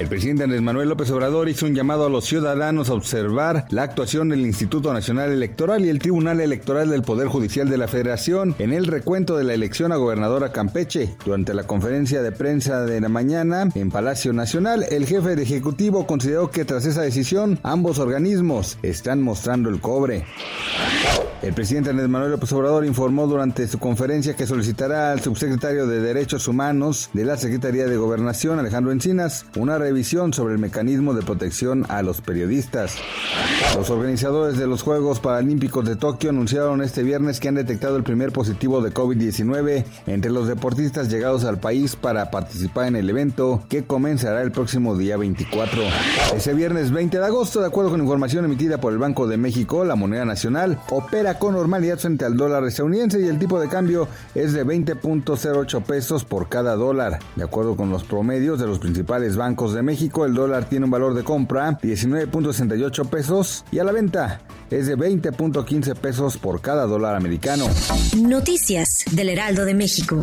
El presidente Andrés Manuel López Obrador hizo un llamado a los ciudadanos a observar la actuación del Instituto Nacional Electoral y el Tribunal Electoral del Poder Judicial de la Federación en el recuento de la elección a gobernadora Campeche. Durante la conferencia de prensa de la mañana en Palacio Nacional, el jefe de Ejecutivo consideró que tras esa decisión ambos organismos están mostrando el cobre. El presidente Andrés Manuel López Obrador informó durante su conferencia que solicitará al subsecretario de Derechos Humanos de la Secretaría de Gobernación, Alejandro Encinas, una revisión sobre el mecanismo de protección a los periodistas. Los organizadores de los Juegos Paralímpicos de Tokio anunciaron este viernes que han detectado el primer positivo de COVID-19 entre los deportistas llegados al país para participar en el evento que comenzará el próximo día 24. Ese viernes 20 de agosto, de acuerdo con información emitida por el Banco de México, la moneda nacional opera con normalidad frente al dólar estadounidense y el tipo de cambio es de 20.08 pesos por cada dólar. De acuerdo con los promedios de los principales bancos de México, el dólar tiene un valor de compra 19.68 pesos y a la venta es de 20.15 pesos por cada dólar americano. Noticias del Heraldo de México.